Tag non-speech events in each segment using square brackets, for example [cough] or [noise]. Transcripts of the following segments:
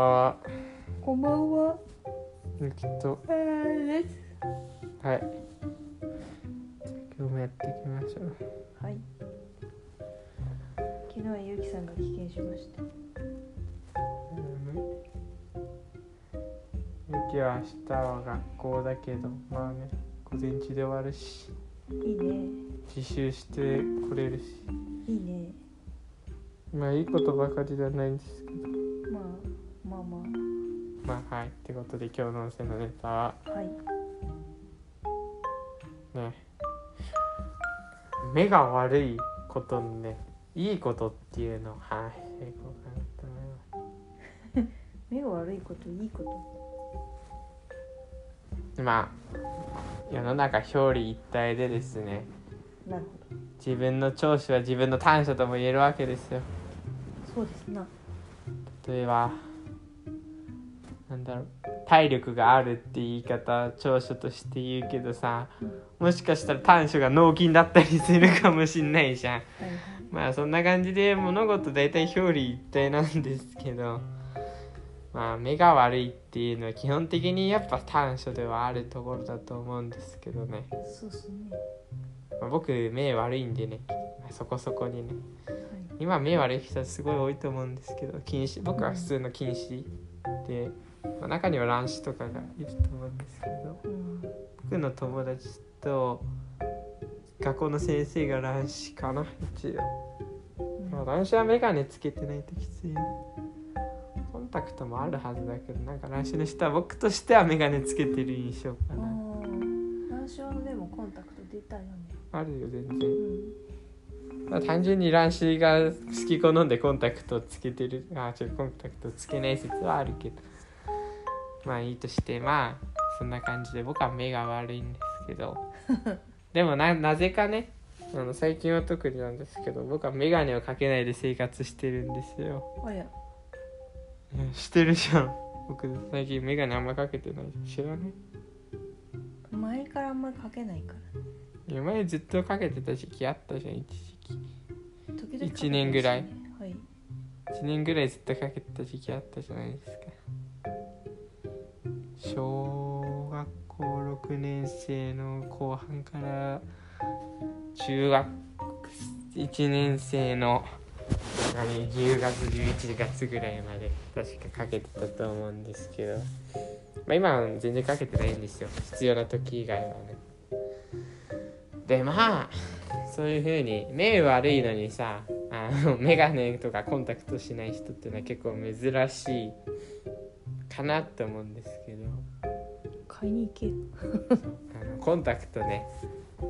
ばんは。こんばんは。ゆきと。です。はい。今日もやっていきましょう。はい。昨日はゆうきさんが棄権しました。ゆきは明日は学校だけど、まあね、午前中で終わるし、いいね。自習してこれるし。いいね。まあいいことばかりじゃないんですけど。まあ、まあままあはい。ってことで今日の音声のネタは、あ、はい。ね、目が悪いことのね、いいことっていうのを、はい、いこうかなと思います。[laughs] 目が悪いこと、いいこと。まあ世の中表裏一体でですねなるほ自分の長所は自分の短所とも言えるわけですよど。そうですな。例えばなんだろう体力があるって言い方長所として言うけどさもしかしたら短所が脳筋だったりするかもしんないじゃん。まあそんな感じで物事大体表裏一体なんですけどまあ目が悪いっていうのは基本的にやっぱ短所ではあるところだと思うんですけどねそうっすね。まあ、僕目悪いんでね、まあそこそこにねはい。今目悪い人すごい多いと思うんですけど近視僕は普通の近視で、まあ、中には乱視とかがいると思うんですけどうん。僕の友達と学校の先生が乱視かな一応、まあ、乱視は眼鏡つけてないときついよコンタクトもあるはずだけどなんか乱視の人は僕としては眼鏡つけてる印象かあなあ。乱視はでもコンタクト出たよね。あるよ全然うん。まあ、単純に乱視が好き好んでコンタクトをつけてるあちょっとコンタクトをつけない説はあるけどまあいいとしてまあそんな感じで僕は目が悪いんですけど [laughs] でもななぜかねあの最近は特になんですけど僕は眼鏡をかけないで生活してるんですよあや。うんしてるじゃん僕最近眼鏡あんまかけてない知らない？前からあんまりかけないから。いや前ずっとかけてた時期あったじゃん一時期時ね一年ぐらい。はい。1年ぐらいずっとかけてた時期あったじゃないですか小学校6年生の後半から中学1年生の10月11月ぐらいまで確かかけてたと思うんですけど、まあ、今は全然かけてないんですよ。必要な時以外はね。でまあそういう風に目悪いのにさあの眼鏡とかコンタクトしない人っていうのは結構珍しいかなって思うんですけど。買いに行け。よ。あのコンタクトね。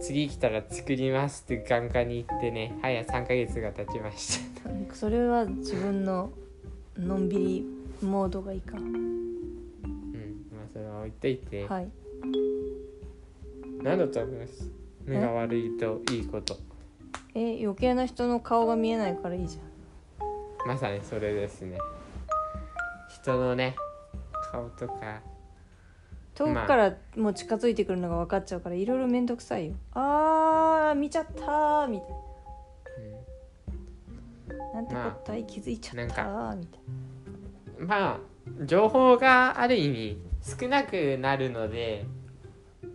次来たら作りますって眼科に行ってね。早3ヶ月が経ちました。それは自分ののんびりモードがいいか。うん。まあそれは置いといて、はい。何だと思います？目が悪いといいこと。え余計な人の顔が見えないからいいじまさにそれですね。人のね顔とか。遠くからもう近づいてくるのが分かっちゃうからいろいろ面倒くさいよ。あー見ちゃったーみたいな。なんてこったい、気づいちゃったーみたいうんまあ情報がある意味少なくなるので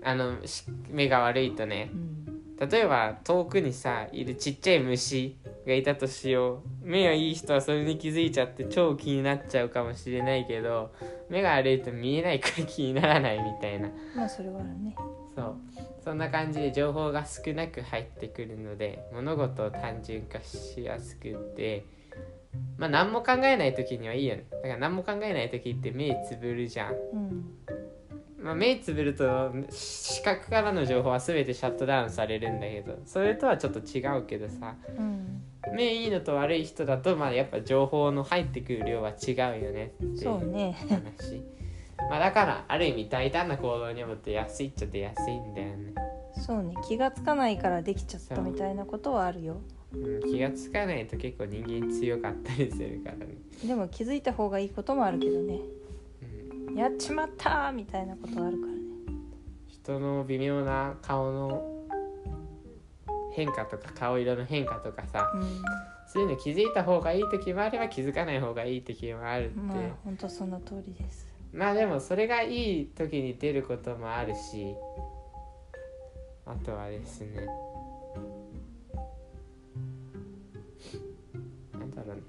あのし目が悪いとね。な、うん、例えば遠くにさいるちっちゃい虫がいたとしよう。目がいい人はそれに気づいちゃって超気になっちゃうかもしれないけど目が悪いと見えないから気にならないみたいな。まあそれはね。そう。そんな感じで情報が少なく入ってくるので物事を単純化しやすくってまあ何も考えない時にはいいよね。だから何も考えない時って目つぶるじゃん、うんまあ、目つぶると視覚からの情報は全てシャットダウンされるんだけどそれとはちょっと違うけどさ。うん。目いいのと悪い人だとまあやっぱ情報の入ってくる量は違うよねっていうそうね。話。まあだからある意味大胆な行動にもって安いっちゃって安いんだよね。そうね。気がつかないからできちゃったみたいなことはあるよ。うん、気がつかないと結構人間強かったりするからね、でも気づいた方がいいこともあるけどね。うん、やっちまったーみたいなことあるからね。人の微妙な顔の変化とか顔色の変化とかさうそういうの気づいた方がいい時もあれば気づかない方がいい時もあるって、んまあ本当その通りです。まあでもそれがいい時に出ることもあるしあとはですね。なんだろうね。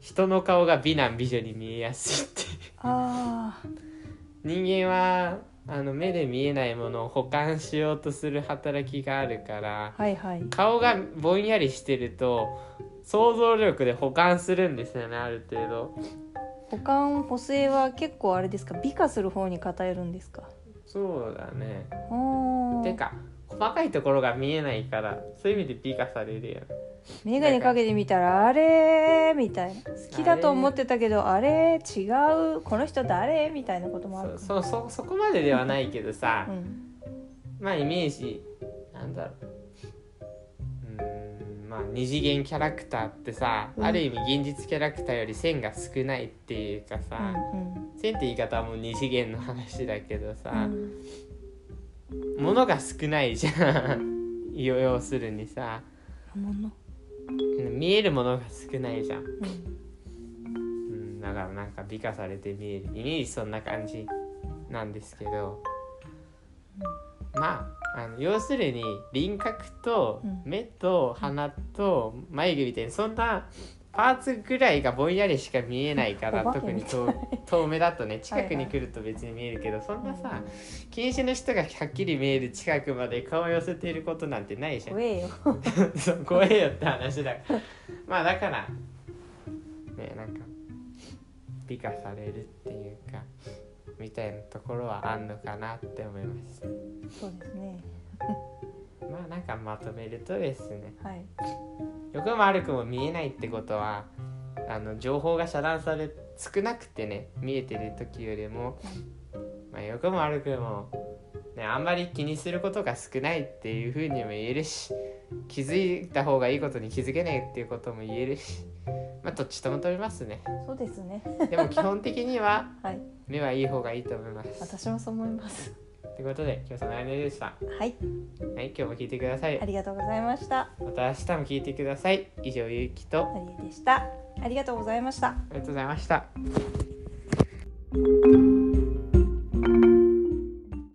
人の顔が美男美女に見えやすいってああ人間はあの目で見えないものを保管しようとする働きがあるからはいはい。顔がぼんやりしてると想像力で保管するんですよねある程度。保管補正は結構あれですか？美化する方に偏るんですか？そうだね。あてか細かいところが見えないからそういう意味で美化されるよね眼鏡かけてみたらあれみたいな。好きだと思ってたけどあれ違うこの人誰みたいなこともあるそそそそこまでではないけどさ、うん。まあイメージなんだろう。うーんまあ二次元キャラクターってさ、うん。ある意味現実キャラクターより線が少ないっていうかさ、うん。線って言い方はもう二次元の話だけどさ、うん物が少ないじゃん。要要するにさ。見えるものが少ないじゃん、うん。うん、だからなんか美化されて見えるイメージそんな感じなんですけど、まああの要するに輪郭とうん。目と鼻と眉毛みたいにそんなパーツぐらいがぼんやりしか見えないから特に遠遠目だとね近くに来ると別に見えるけどそんなさ近視の人がはっきり見える近くまで顔を寄せていることなんてないじゃん。怖えよ。[laughs] そう怖えよって話だから。まあだからねなんか美化されるっていうかみたいなところはあんのかなって思います。そうですね。[laughs] まあなんかまとめるとですね。はい良くも悪くも見えないってことはあの情報が遮断され少なくてね見えてる時よりも、まあ、良くも悪くも、ね、あんまり気にすることが少ないっていうふうにも言えるし気づいた方がいいことに気づけないっていうことも言えるしまあどっちとも取れますね。そうですね。でも基本的には [laughs] はい。目はいい方がいいと思います。私もそう思いますということで今日その間でした。はい。はい今日も聞いてください。ありがとうございました。また明日も聞いてください。以上ゆうきと。でした。ありがとうございました。ありがとうございました